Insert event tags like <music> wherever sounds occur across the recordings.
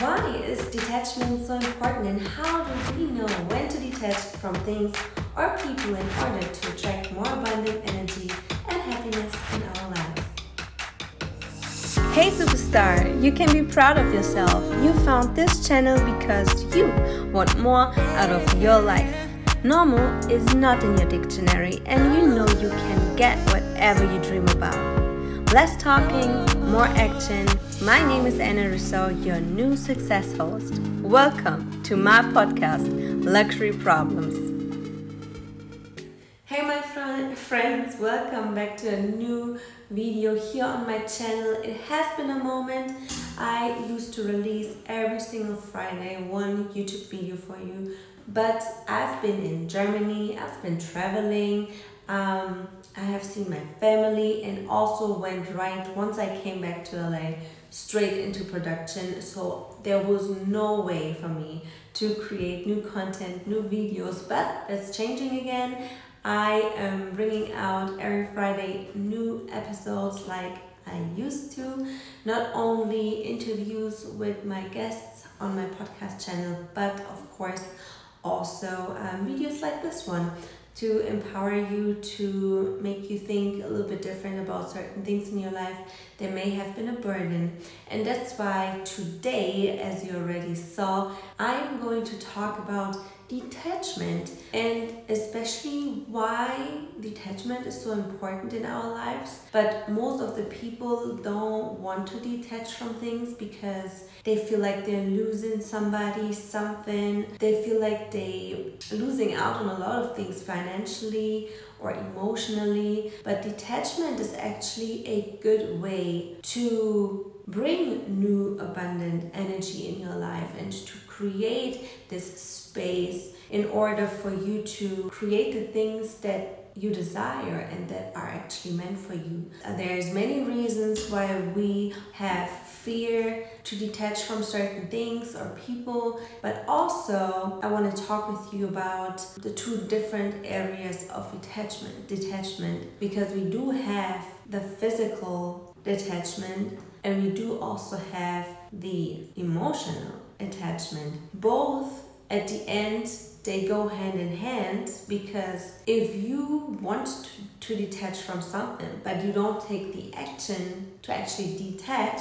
Why is detachment so important and how do we know when to detach from things or people in order to attract more abundant energy and happiness in our lives? Hey superstar, you can be proud of yourself. You found this channel because you want more out of your life. Normal is not in your dictionary and you know you can get whatever you dream about. Less talking, more action. My name is Anna Russo, your new success host. Welcome to my podcast, Luxury Problems. Hey, my fr- friends, welcome back to a new video here on my channel. It has been a moment. I used to release every single Friday one YouTube video for you, but I've been in Germany, I've been traveling, um, I have seen my family and also went right once I came back to LA straight into production. So there was no way for me to create new content, new videos, but that's changing again. I am bringing out every Friday new episodes like I used to. Not only interviews with my guests on my podcast channel, but of course also um, videos like this one to empower you to make you think a little bit different about certain things in your life that may have been a burden. And that's why today, as you already saw, I am going to talk about detachment and especially why detachment is so important in our lives. But most of the people don't want to detach from things because they feel like they're losing somebody, something. They feel like they losing out on a lot of things financially or emotionally. But detachment is actually a good way to bring new abundant energy in your life and to create this space in order for you to create the things that you desire and that are actually meant for you. There's many reasons why we have fear to detach from certain things or people, but also I want to talk with you about the two different areas of detachment, detachment because we do have the physical detachment and we do also have the emotional attachment. Both at the end they go hand in hand because if you want to, to detach from something but you don't take the action to actually detach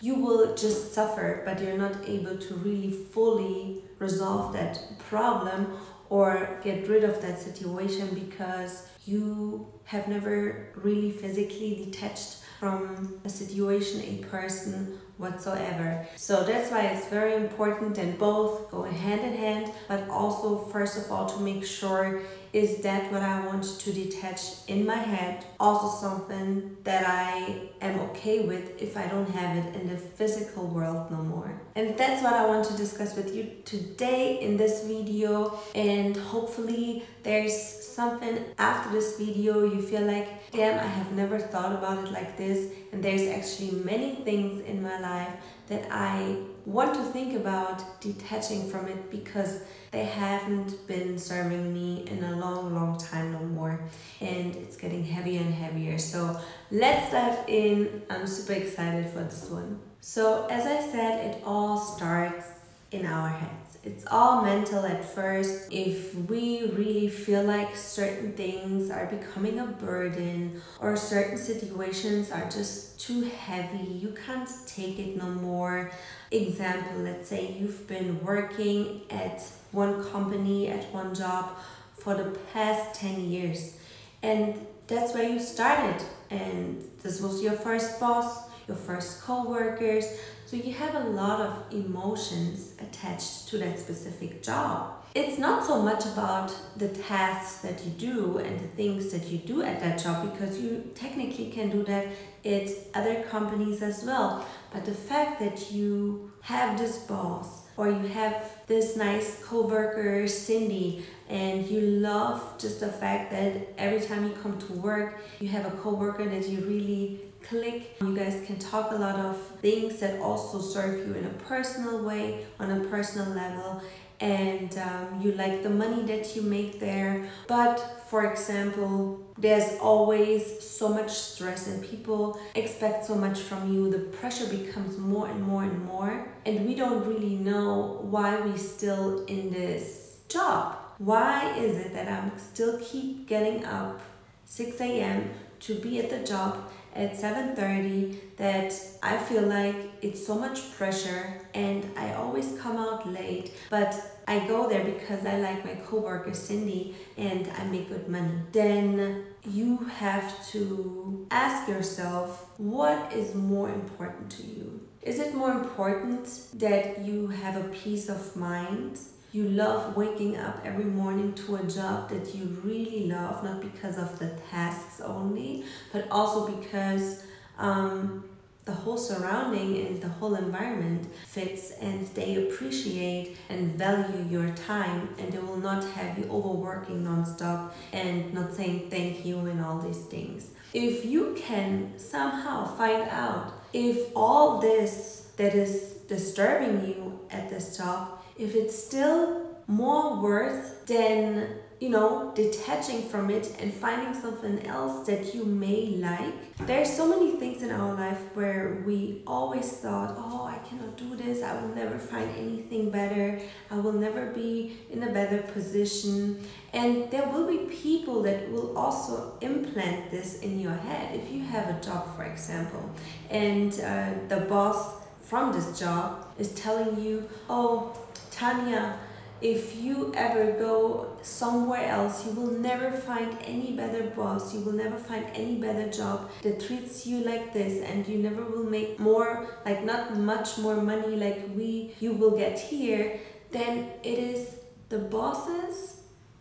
you will just suffer but you're not able to really fully resolve that problem or get rid of that situation because you have never really physically detached from a situation, a person whatsoever. So that's why it's very important and both go hand in hand, but also first of all to make sure is that what I want to detach in my head? Also something that I am okay with if I don't have it in the physical world no more. And that's what I want to discuss with you today in this video. And hopefully there's something after this video you feel like damn I have never thought about it like this. And there's actually many things in my life that I want to think about detaching from it because they haven't been serving me in a long, long time no more. And it's getting heavier and heavier. So let's dive in. I'm super excited for this one. So, as I said, it all starts in our heads. It's all mental at first. If we really feel like certain things are becoming a burden or certain situations are just too heavy, you can't take it no more. Example, let's say you've been working at one company, at one job for the past 10 years, and that's where you started, and this was your first boss, your first co workers so you have a lot of emotions attached to that specific job. It's not so much about the tasks that you do and the things that you do at that job because you technically can do that at other companies as well. But the fact that you have this boss or you have this nice co-worker Cindy and you love just the fact that every time you come to work you have a co-worker that you really click. You guys can talk a lot of things that also serve you in a personal way, on a personal level. and um, you like the money that you make there. But for example, there's always so much stress and people expect so much from you. The pressure becomes more and more and more, and we don't really know why we still in this job. Why is it that I'm still keep getting up 6 a.m. to be at the job at 7:30 that I feel like it's so much pressure and I always come out late but I go there because I like my coworker Cindy and I make good money. Then you have to ask yourself what is more important to you? Is it more important that you have a peace of mind you love waking up every morning to a job that you really love, not because of the tasks only, but also because um, the whole surrounding and the whole environment fits and they appreciate and value your time and they will not have you overworking nonstop and not saying thank you and all these things. If you can somehow find out if all this that is disturbing you at this job if it's still more worth than you know detaching from it and finding something else that you may like. There's so many things in our life where we always thought oh i cannot do this. I will never find anything better. I will never be in a better position. And there will be people that will also implant this in your head. If you have a job for example and uh, the boss from this job is telling you oh Tanya, if you ever go somewhere else, you will never find any better boss, you will never find any better job that treats you like this, and you never will make more, like not much more money like we you will get here, then it is the boss's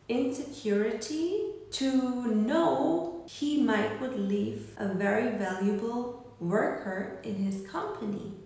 insecurity to know he might would leave a very valuable worker in his company.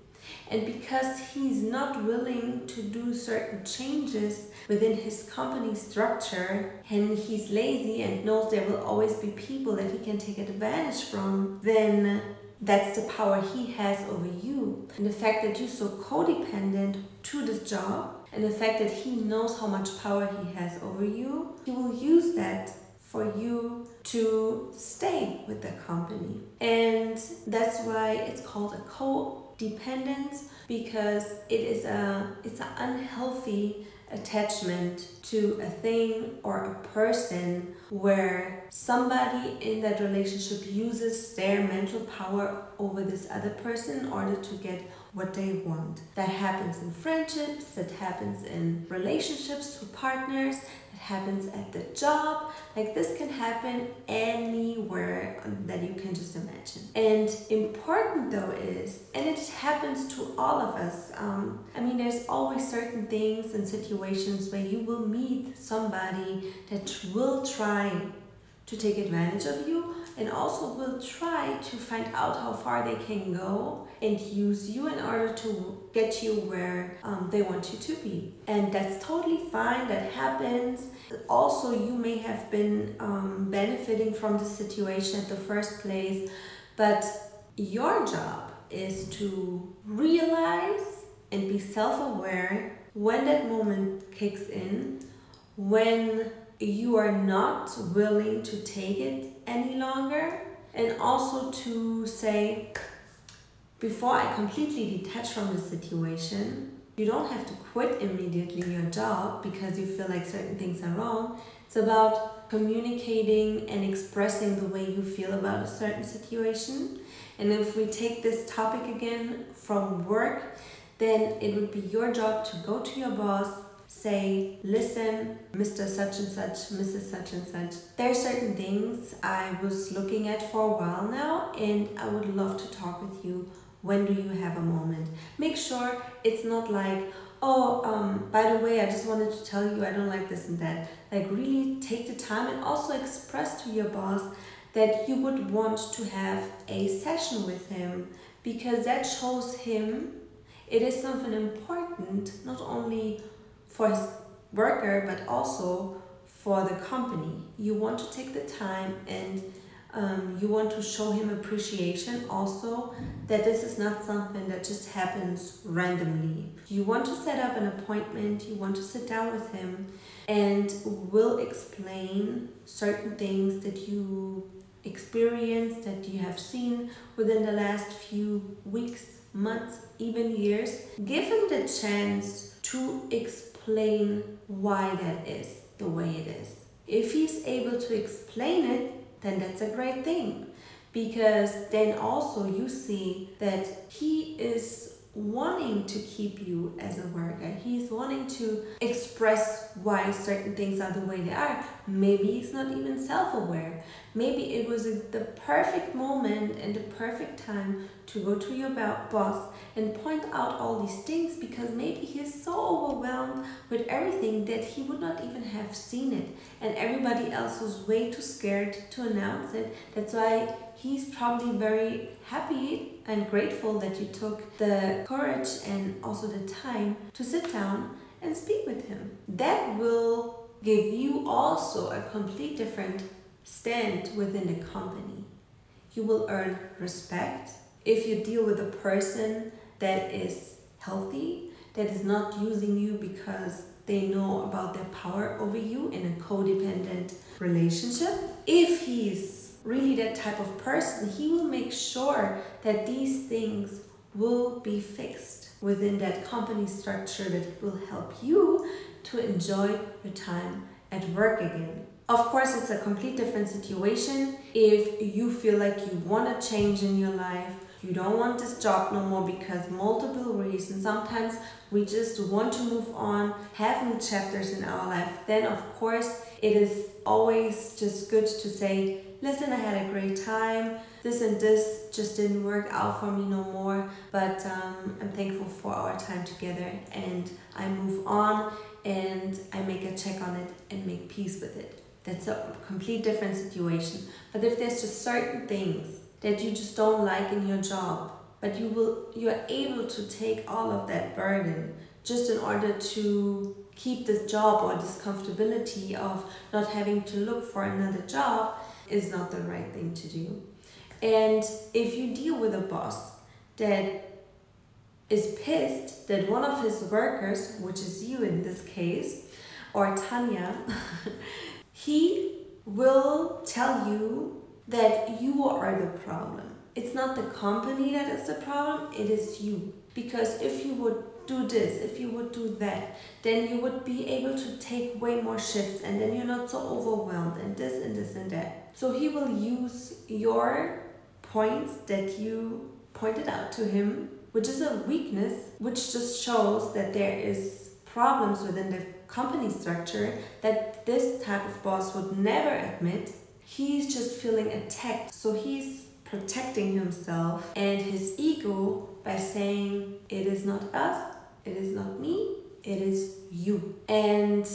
And because he's not willing to do certain changes within his company structure and he's lazy and knows there will always be people that he can take advantage from, then that's the power he has over you. And the fact that you're so codependent to this job and the fact that he knows how much power he has over you, he will use that for you to stay with the company. And that's why it's called a co dependence because it is a it's an unhealthy attachment to a thing or a person where somebody in that relationship uses their mental power over this other person in order to get what they want. That happens in friendships, that happens in relationships to partners, it happens at the job. Like this can happen anywhere that you can just imagine. And important though is, and it happens to all of us. Um, I mean, there's always certain things and situations where you will meet somebody that will try to take advantage of you and also will try to find out how far they can go and use you in order to get you where um, they want you to be. And that's totally fine, that happens. Also, you may have been um, benefiting from the situation at the first place, but your job is to realize and be self aware when that moment kicks in, when you are not willing to take it any longer, and also to say, before I completely detach from the situation, you don't have to quit immediately your job because you feel like certain things are wrong. It's about communicating and expressing the way you feel about a certain situation. And if we take this topic again from work, then it would be your job to go to your boss say, listen, Mr. Such and Such, Mrs. Such and Such. There are certain things I was looking at for a while now, and I would love to talk with you. When do you have a moment? Make sure it's not like, oh, um, by the way, I just wanted to tell you I don't like this and that. Like, really take the time and also express to your boss that you would want to have a session with him because that shows him it is something important, not only for his worker but also for the company. You want to take the time and um, you want to show him appreciation also that this is not something that just happens randomly. You want to set up an appointment, you want to sit down with him and will explain certain things that you experienced, that you have seen within the last few weeks, months, even years. Give him the chance to explain why that is the way it is. If he's able to explain it, then that's a great thing. Because then also you see that he is wanting to keep you as a worker. He's wanting to express why certain things are the way they are. Maybe he's not even self aware. Maybe it was the perfect moment and the perfect time to go to your boss and point out all these things because maybe he's so overwhelmed with everything that he would not even have seen it. And everybody else was way too scared to announce it. That's why he's probably very happy and grateful that you took the courage and also the time to sit down and speak with him. That will give you also a complete different stand within the company. You will earn respect if you deal with a person that is healthy, that is not using you because they know about their power over you in a codependent relationship. If he's really that type of person, he will make sure that these things will be fixed within that company structure that will help you to enjoy your time at work again. Of course, it's a complete different situation if you feel like you want to change in your life, you don't want this job no more because multiple reasons. Sometimes we just want to move on, have new chapters in our life. Then, of course, it is always just good to say, listen, I had a great time. This and this just didn't work out for me no more, but um, I'm thankful for our time together and I move on and I make a check on it and make peace with it. That's a complete different situation. But if there's just certain things that you just don't like in your job but you will you are able to take all of that burden just in order to keep this job or this comfortability of not having to look for another job is not the right thing to do and if you deal with a boss that is pissed that one of his workers which is you in this case or tanya <laughs> he will tell you that you are the problem. It's not the company that is the problem, it is you. Because if you would do this, if you would do that, then you would be able to take way more shifts and then you're not so overwhelmed and this and this and that. So he will use your points that you pointed out to him, which is a weakness, which just shows that there is problems within the company structure that this type of boss would never admit he's just feeling attacked. So he's protecting himself and his ego by saying, It is not us, it is not me, it is you. And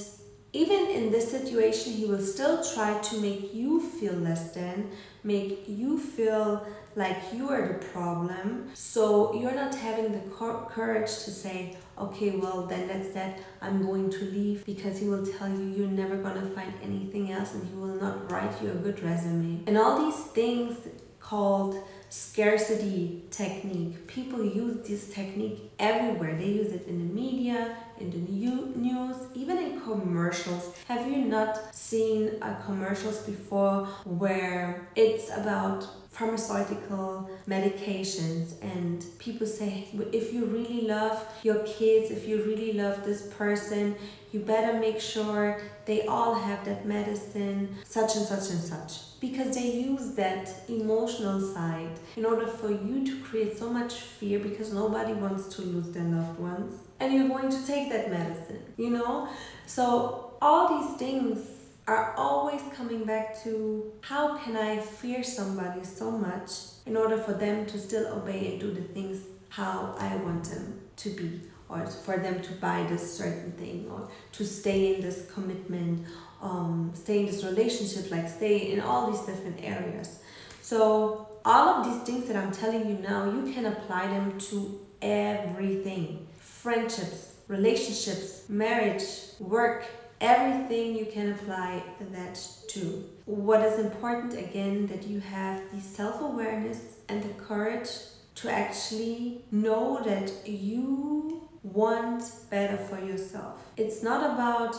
even in this situation, he will still try to make you feel less than, make you feel like you are the problem. So you're not having the courage to say, okay, well, then that's that. I'm going to leave because he will tell you you're never going to find anything else and he will not write you a good resume. And all these things called scarcity technique. People use this technique everywhere. They use it in the media, in the new news, even in commercials. Have you not seen uh, commercials before where it's about pharmaceutical medications and people say if you really love your kids if you really love this person you better make sure they all have that medicine such and such and such because they use that emotional side in order for you to create so much fear because nobody wants to lose their loved ones. And you're going to take that medicine you know? So all these things are always coming back to how can I fear somebody so much in order for them to still obey and do the things how I want them to be or for them to buy this certain thing or to stay in this commitment um, stay in this relationship like stay in all these different areas so all of these things that i'm telling you now you can apply them to everything friendships relationships marriage work everything you can apply that to. What is important again that you have the self-awareness and the courage to actually know that you want better for yourself. It's not about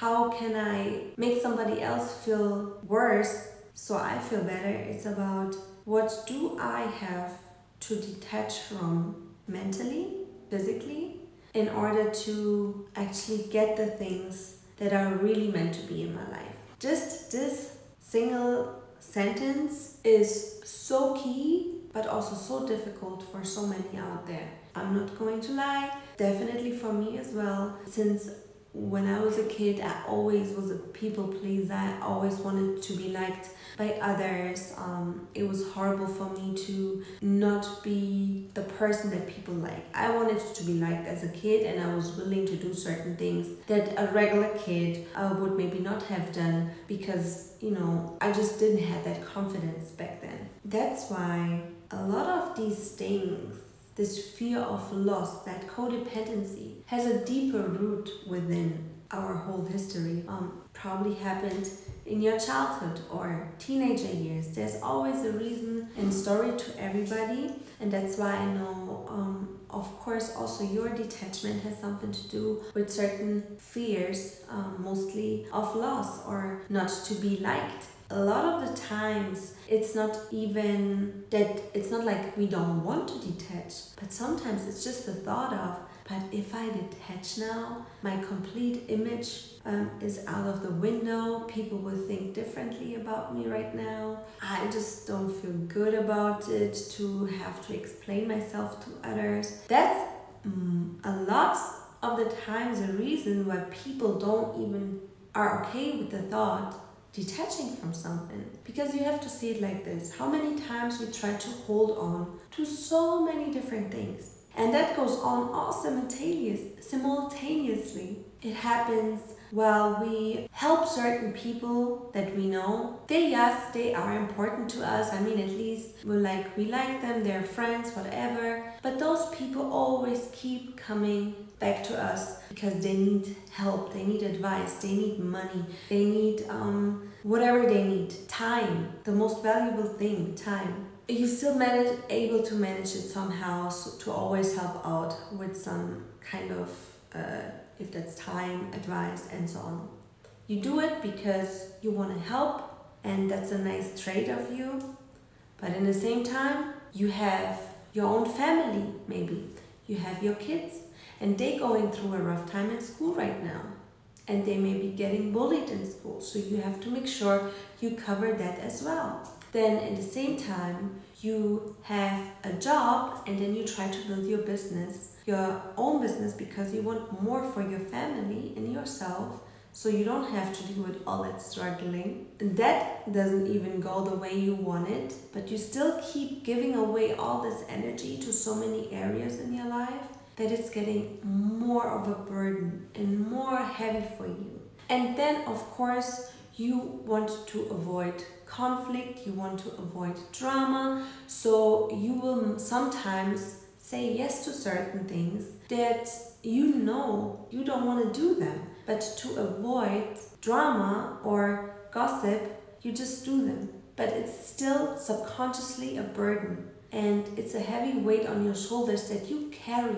how can I make somebody else feel worse so I feel better. It's about what do I have to detach from mentally, physically, in order to actually get the things that are really meant to be in my life. Just this single sentence is so key, but also so difficult for so many out there. I'm not going to lie, definitely for me as well, since when I was a kid, I always was a people pleaser. I always wanted to be liked by others. Um, it was horrible for me to not be the person that people like. I wanted to be liked as a kid, and I was willing to do certain things that a regular kid uh, would maybe not have done because you know I just didn't have that confidence back then. That's why a lot of these things this fear of loss, that codependency, has a deeper root within our whole history. Um, probably happened in your childhood or teenager years. There's always a reason and story to everybody, and that's why I know, um, of course, also your detachment has something to do with certain fears, um, mostly of loss or not to be liked. A lot of the times it's not even that it's not like we don't want to detach but sometimes it's just the thought of but if i detach now my complete image um, is out of the window. People will think differently about me right now. I just don't feel good about it to have to explain myself to others. That's mm, a lot of the times a reason why people don't even are okay with the thought detaching from something. Because you have to see it like this. How many times we try to hold on to so many different things and that goes on all simultaneous, simultaneously. It happens while we help certain people that we know. They yes they are important to us. I mean at least we're like we like them they're friends whatever. But those people always keep coming back to us because they need help they need advice they need money they need um, whatever they need. Time the most valuable thing time you still manage able to manage it somehow so to always help out with some kind of uh, if that's time advice and so on. You do it because you want to help and that's a nice trait of you but in the same time you have your own family maybe. You have your kids and they going through a rough time in school right now and they may be getting bullied in school so you have to make sure you cover that as well then at the same time you have a job and then you try to build your business your own business because you want more for your family and yourself so you don't have to do with all that struggling. And That doesn't even go the way you want it, but you still keep giving away all this energy to so many areas in your life that it's getting more of a burden and more heavy for you. And then, of course, you want to avoid conflict, you want to avoid drama, so you will sometimes say yes to certain things that you know you don't want to do them, but to avoid drama or gossip, you just do them. But it's still subconsciously a burden and it's a heavy weight on your shoulders that you carry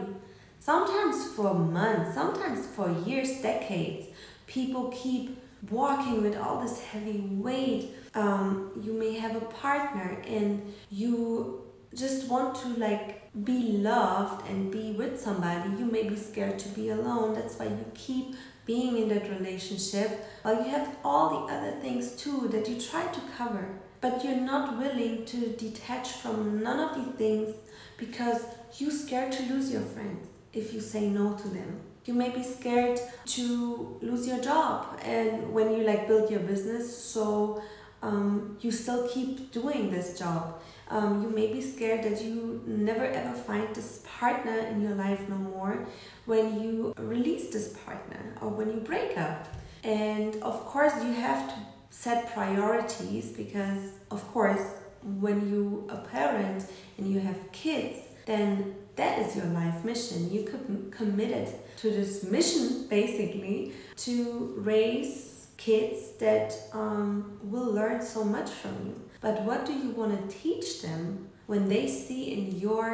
Sometimes for months, sometimes for years, decades, people keep walking with all this heavy weight. Um, you may have a partner and you just want to like be loved and be with somebody. You may be scared to be alone. That's why you keep being in that relationship while you have all the other things too that you try to cover. But you're not willing to detach from none of these things because you're scared to lose your friends if you say no to them. You may be scared to lose your job and when you like build your business so um, you still keep doing this job. Um, you may be scared that you never ever find this partner in your life no more when you release this partner or when you break up. And of course, you have to set priorities because, of course, when you a parent and you have kids, then that is your life mission. You com- committed to this mission basically to raise kids that um, will learn so much from you. But what do you want to teach them when they see in your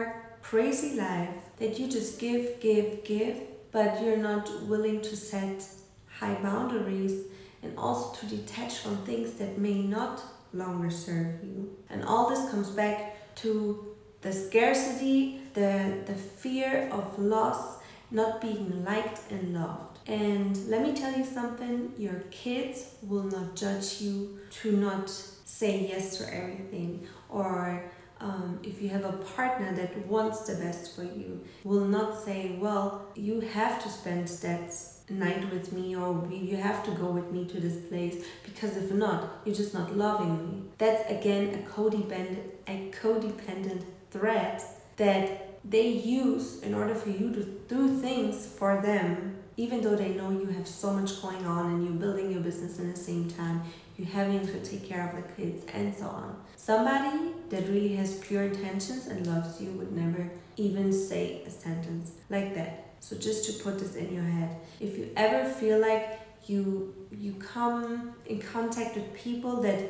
crazy life that you just give, give, give, but you're not willing to set high boundaries and also to detach from things that may not longer serve you. And all this comes back to the scarcity, the, the fear of loss, not being liked and loved. And let me tell you something your kids will not judge you to not say yes to everything or um, if you have a partner that wants the best for you, will not say, Well, you have to spend that night with me or you have to go with me to this place because if not, you're just not loving me. That's again a codependent, a codependent threat that they use in order for you to do things for them even though they know you have so much going on and you're building your business in the same time you're having to take care of the kids and so on. Somebody that really has pure intentions and loves you would never even say a sentence like that. So just to put this in your head if you ever feel like you you come in contact with people that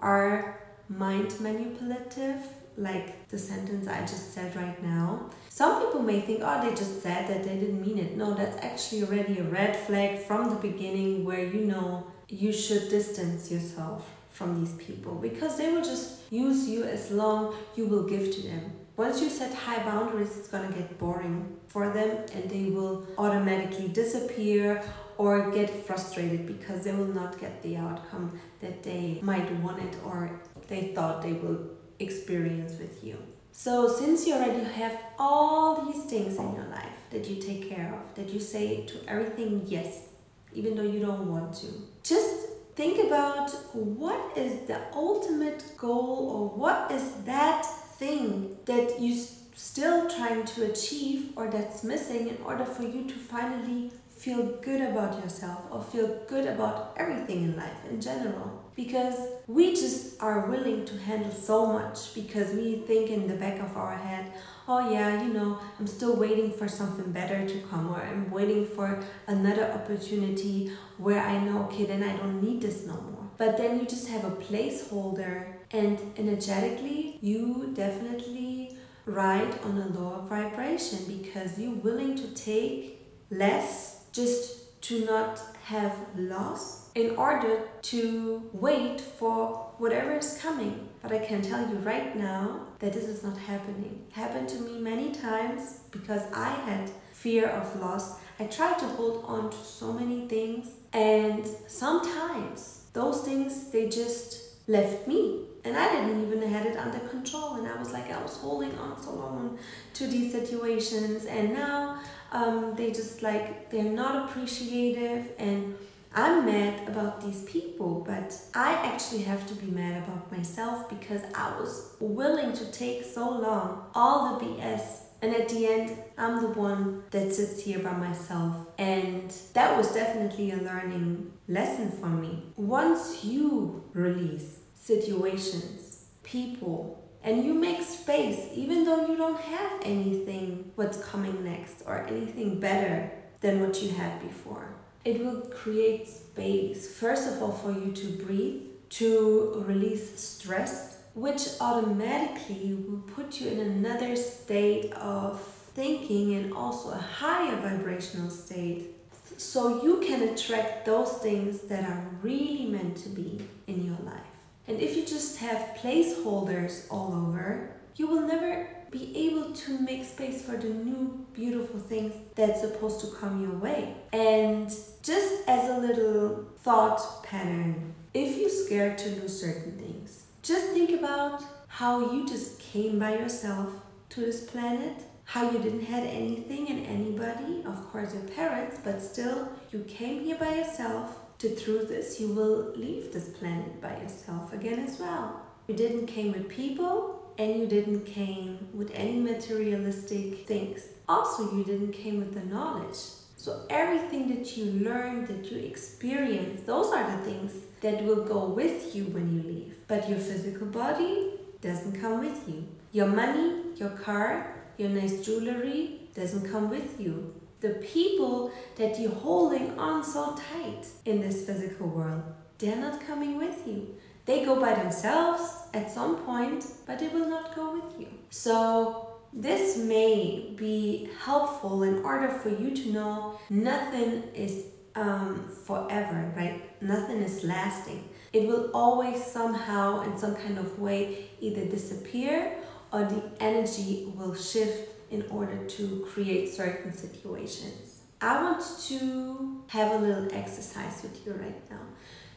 are mind manipulative like the sentence I just said right now. Some people may think, oh, they just said that they didn't mean it. No, that's actually already a red flag from the beginning where you know you should distance yourself from these people because they will just use you as long you will give to them. Once you set high boundaries, it's gonna get boring for them and they will automatically disappear or get frustrated because they will not get the outcome that they might want it or they thought they will experience with you. So, since you already have all these things in your life that you take care of, that you say to everything yes, even though you don't want to, just think about what is the ultimate goal or what is that thing that you're still trying to achieve or that's missing in order for you to finally feel good about yourself or feel good about everything in life in general because we just are willing to handle so much because we think in the back of our head oh yeah you know i'm still waiting for something better to come or i'm waiting for another opportunity where i know okay then i don't need this no more. But then you just have a placeholder and energetically you definitely ride on a lower vibration because you're willing to take less just to not have loss in order to wait for whatever is coming. But I can tell you right now that this is not happening. It happened to me many times because I had fear of loss. I tried to hold on to so many things and sometimes those things they just left me and I didn't even had it under control and I was like I was holding on so long to these situations and now um, they just like they're not appreciative and I'm mad about these people, but I actually have to be mad about myself because I was willing to take so long all the BS. And at the end, I'm the one that sits here by myself. And that was definitely a learning lesson for me. Once you release situations, people, and you make space, even though you don't have anything what's coming next or anything better than what you had before it will create space, first of all, for you to breathe, to release stress, which automatically will put you in another state of thinking and also a higher vibrational state. So you can attract those things that are really meant to be in your life. And if you just have placeholders all over, you will never be able to make space for the new beautiful things that's supposed to come your way. And just as a little thought pattern, if you're scared to lose certain things, just think about how you just came by yourself to this planet, how you didn't had anything and anybody, of course your parents, but still you came here by yourself. To through this, you will leave this planet by yourself again as well. You didn't came with people, and you didn't came with any materialistic things. Also, you didn't came with the knowledge. So everything that you learn, that you experience, those are the things that will go with you when you leave. But your physical body doesn't come with you. Your money, your car, your nice jewelry doesn't come with you. The people that you're holding on so tight in this physical world, they're not coming with you. They go by themselves at some point, but they will not go with you. So this may be helpful in order for you to know nothing is um, forever, right? Nothing is lasting. It will always somehow, in some kind of way, either disappear or the energy will shift in order to create certain situations. I want to have a little exercise with you right now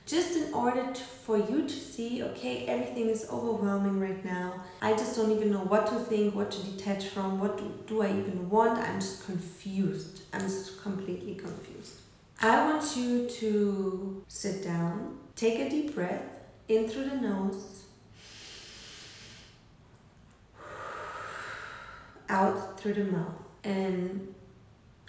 just in order to, for you to see okay everything is overwhelming right now. I just don't even know what to think what to detach from what do, do i even want? I'm just confused. I'm just completely confused. I want you to sit down take a deep breath in through the nose out through the mouth. And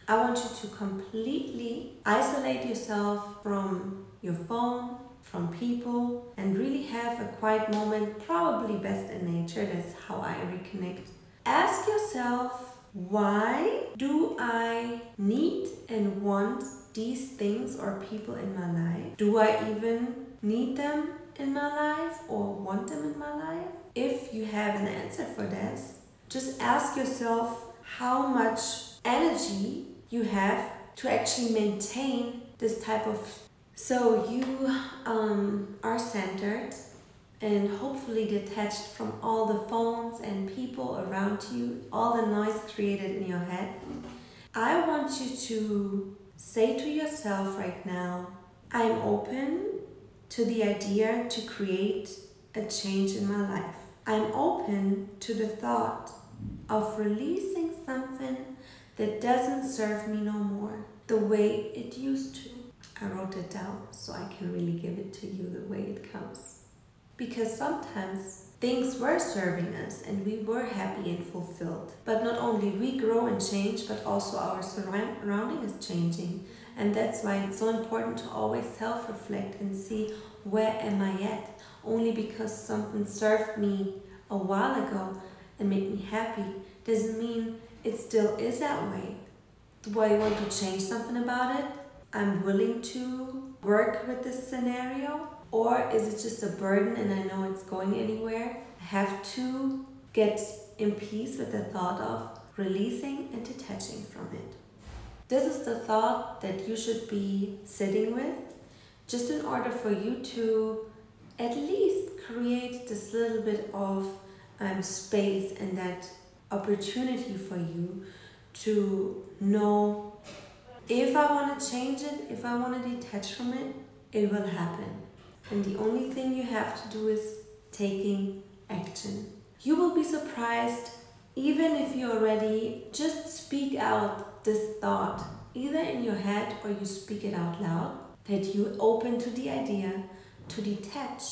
I want you to completely isolate yourself from your phone, from people, and really have a quiet moment, probably best in nature. That's how I reconnect. Ask yourself, why do I need and want these things or people in my life? Do I even need them in my life or want them in my life? If you have an answer for this, just ask yourself how much energy you have to actually maintain this type of so you um, are centered and hopefully detached from all the phones and people around you, all the noise created in your head. I want you to say to yourself right now, I'm open to the idea to create a change in my life. I'm open to the thought of releasing something that doesn't serve me no more the way it used to. I wrote it down so I can really give it to you the way it comes. Because sometimes things were serving us and we were happy and fulfilled. But not only we grow and change, but also our surrounding is changing. And that's why it's so important to always self reflect and see where am I at. Only because something served me a while ago and made me happy doesn't mean it still is that way. Do I want to change something about it? I'm willing to work with this scenario? Or is it just a burden and I know it's going anywhere? I have to get in peace with the thought of releasing and detaching from it. This is the thought that you should be sitting with just in order for you to at least create this little bit of um, space and that opportunity for you to know if I want to change it, if I want to detach from it, it will happen. And the only thing you have to do is taking action. You will be surprised even if you already just speak out this thought, either in your head or you speak it out loud, that you open to the idea to detach.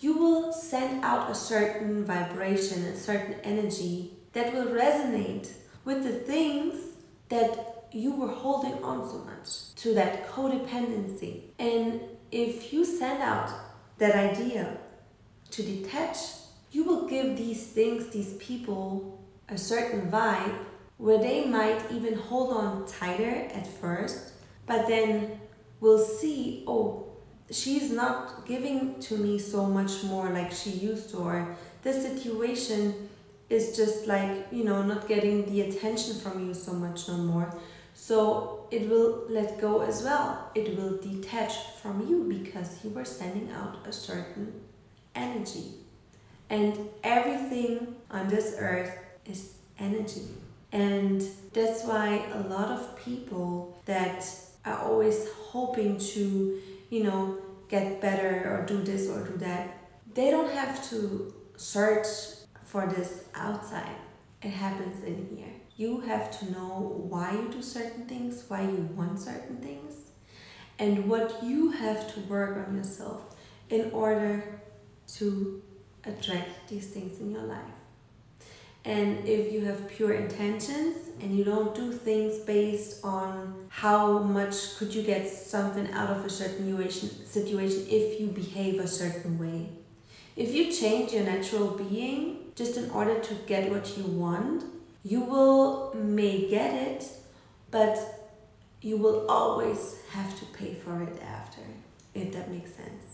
You will send out a certain vibration, a certain energy that will resonate with the things that you were holding on so much to that codependency. And if you send out that idea to detach, you will give these things, these people, a certain vibe where they might even hold on tighter at first, but then will see, oh, she's not giving to me so much more like she used to, or this situation is just like, you know, not getting the attention from you so much no more. So it will let go as well. It will detach from you because you were sending out a certain energy. And everything on this earth is energy. And that's why a lot of people that are always hoping to, you know, get better or do this or do that, they don't have to search for this outside. It happens in here. You have to know why you do certain things, why you want certain things, and what you have to work on yourself in order to attract these things in your life. And if you have pure intentions and you don't do things based on how much could you get something out of a certain situation if you behave a certain way. If you change your natural being just in order to get what you want, You will may get it, but you will always have to pay for it after, if that makes sense.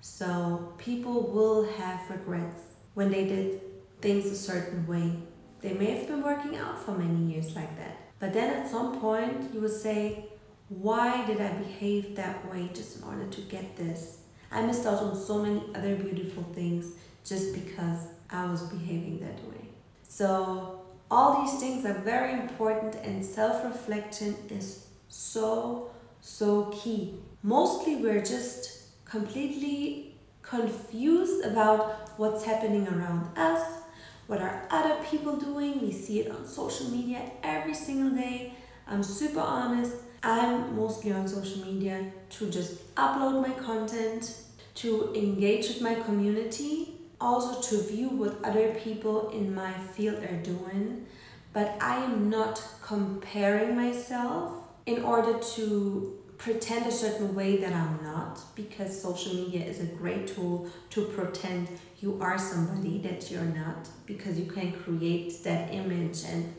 So people will have regrets when they did things a certain way. They may have been working out for many years like that. But then at some point you will say, why did I behave that way just in order to get this? I missed out on so many other beautiful things just because I was behaving that way. So all these things are very important and self-reflection is so, so key. Mostly we're just completely confused about what's happening around us, what are other people doing. We see it on social media every single day. I'm super honest. I'm mostly on social media to just upload my content, to engage with my community, also to view what other people in my field are doing. But I am not comparing myself in order to pretend a certain way that I'm not because social media is a great tool to pretend you are somebody that you're not because you can create that image and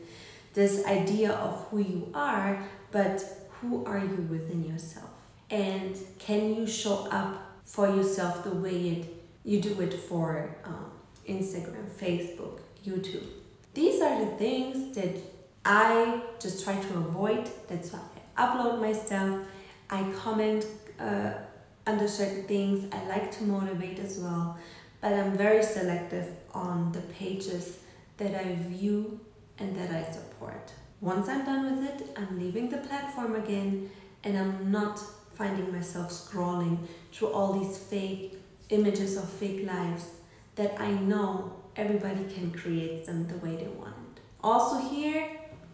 this idea of who you are, but who are you within yourself? And can you show up for yourself the way it, you do it for um, Instagram, Facebook, YouTube? These are the things that I just try to avoid. That's why I upload my stuff I comment uh, under certain things. I like to motivate as well, but I'm very selective on the pages that I view and that I support. Once I'm done with it, I'm leaving the platform again and I'm not finding myself scrolling through all these fake images of fake lives that I know everybody can create them the way they want it. Also here,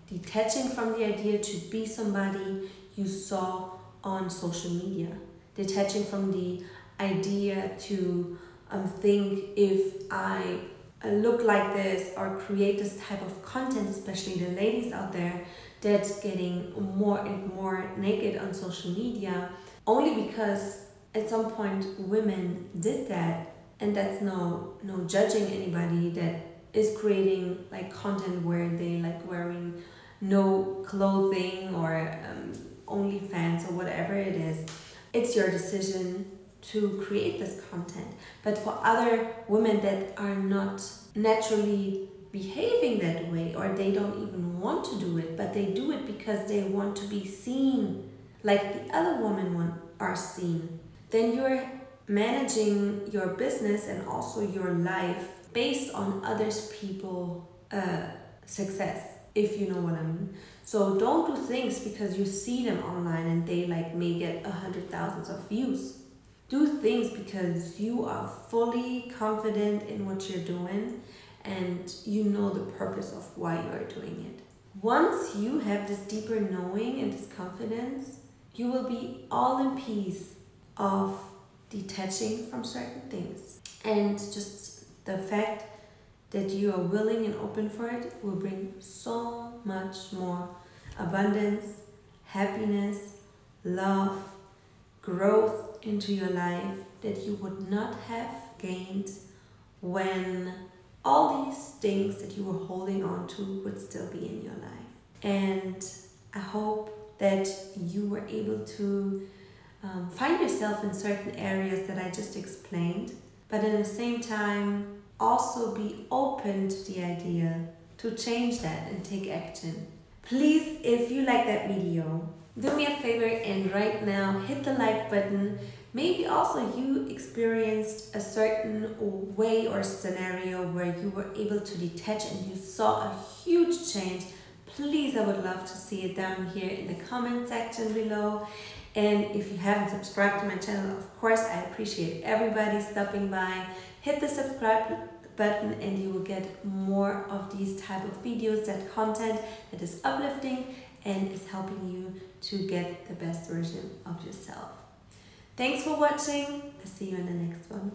detaching from the idea to be somebody you saw on social media, detaching from the idea to um, think if I uh, look like this or create this type of content, especially the ladies out there that's getting more and more naked on social media, only because at some point women did that, and that's no no judging anybody that is creating like content where they like wearing no clothing or um, OnlyFans or whatever it is, it's your decision to create this content. But for other women that are not naturally behaving that way or they don't even want to do it, but they do it because they want to be seen like the other women want, are seen, then you're managing your business and also your life based on others people uh, success if you know what I mean. So don't do things because you see them online and they like may get a hundred thousands of views. Do things because you are fully confident in what you're doing and you know the purpose of why you are doing it. Once you have this deeper knowing and this confidence, you will be all in peace of detaching from certain things. And just the fact that you are willing and open for it will bring so much more abundance, happiness, love, growth into your life that you would not have gained when all these things that you were holding on to would still be in your life. And I hope that you were able to um, find yourself in certain areas that I just explained, but at the same time, also be open to the idea to change that and take action. Please, if you like that video, do me a favor and right now hit the like button. Maybe also you experienced a certain way or scenario where you were able to detach and you saw a huge change. Please, I would love to see it down here in the comment section below. And if you haven't subscribed to my channel, of course, I appreciate everybody stopping by. Hit the subscribe button and you will get more of these type of videos that content that is uplifting and is helping you to get the best version of yourself. Thanks for watching. I'll see you in the next one